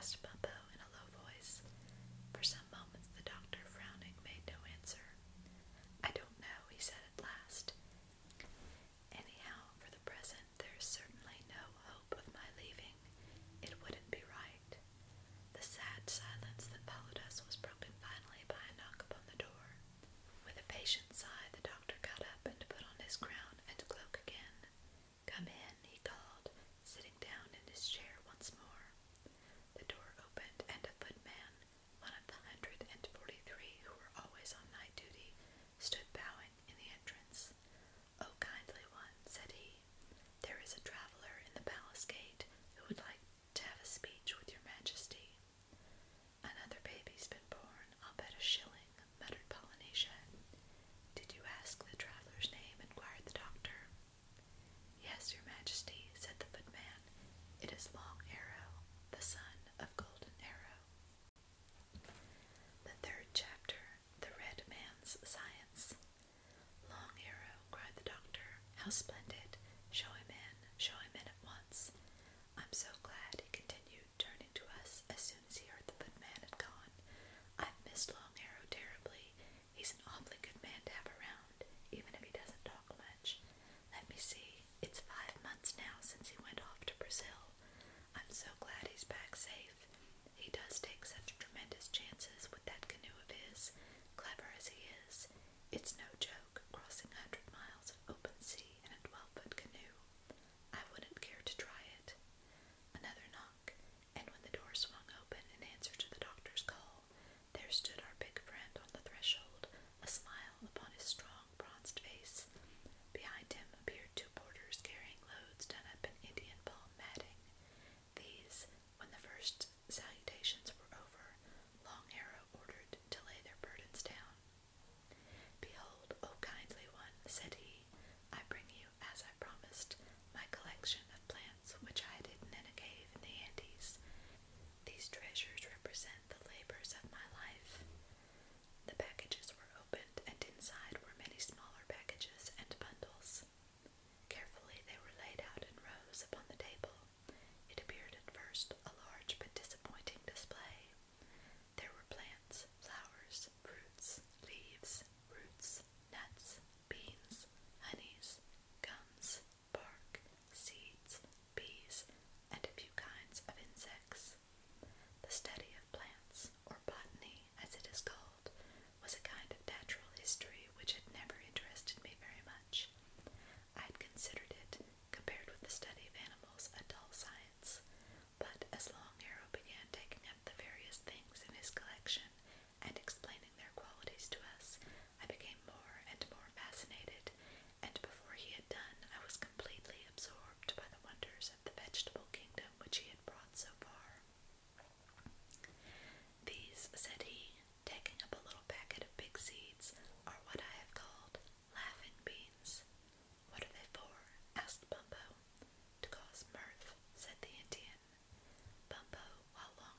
past by.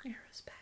Aerospec.